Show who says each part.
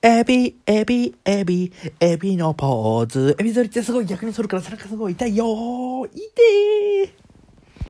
Speaker 1: エビ、エビ、エビ、エビのポーズ。エビ反りってすごい逆に反るから背中すごい痛いよー。痛い。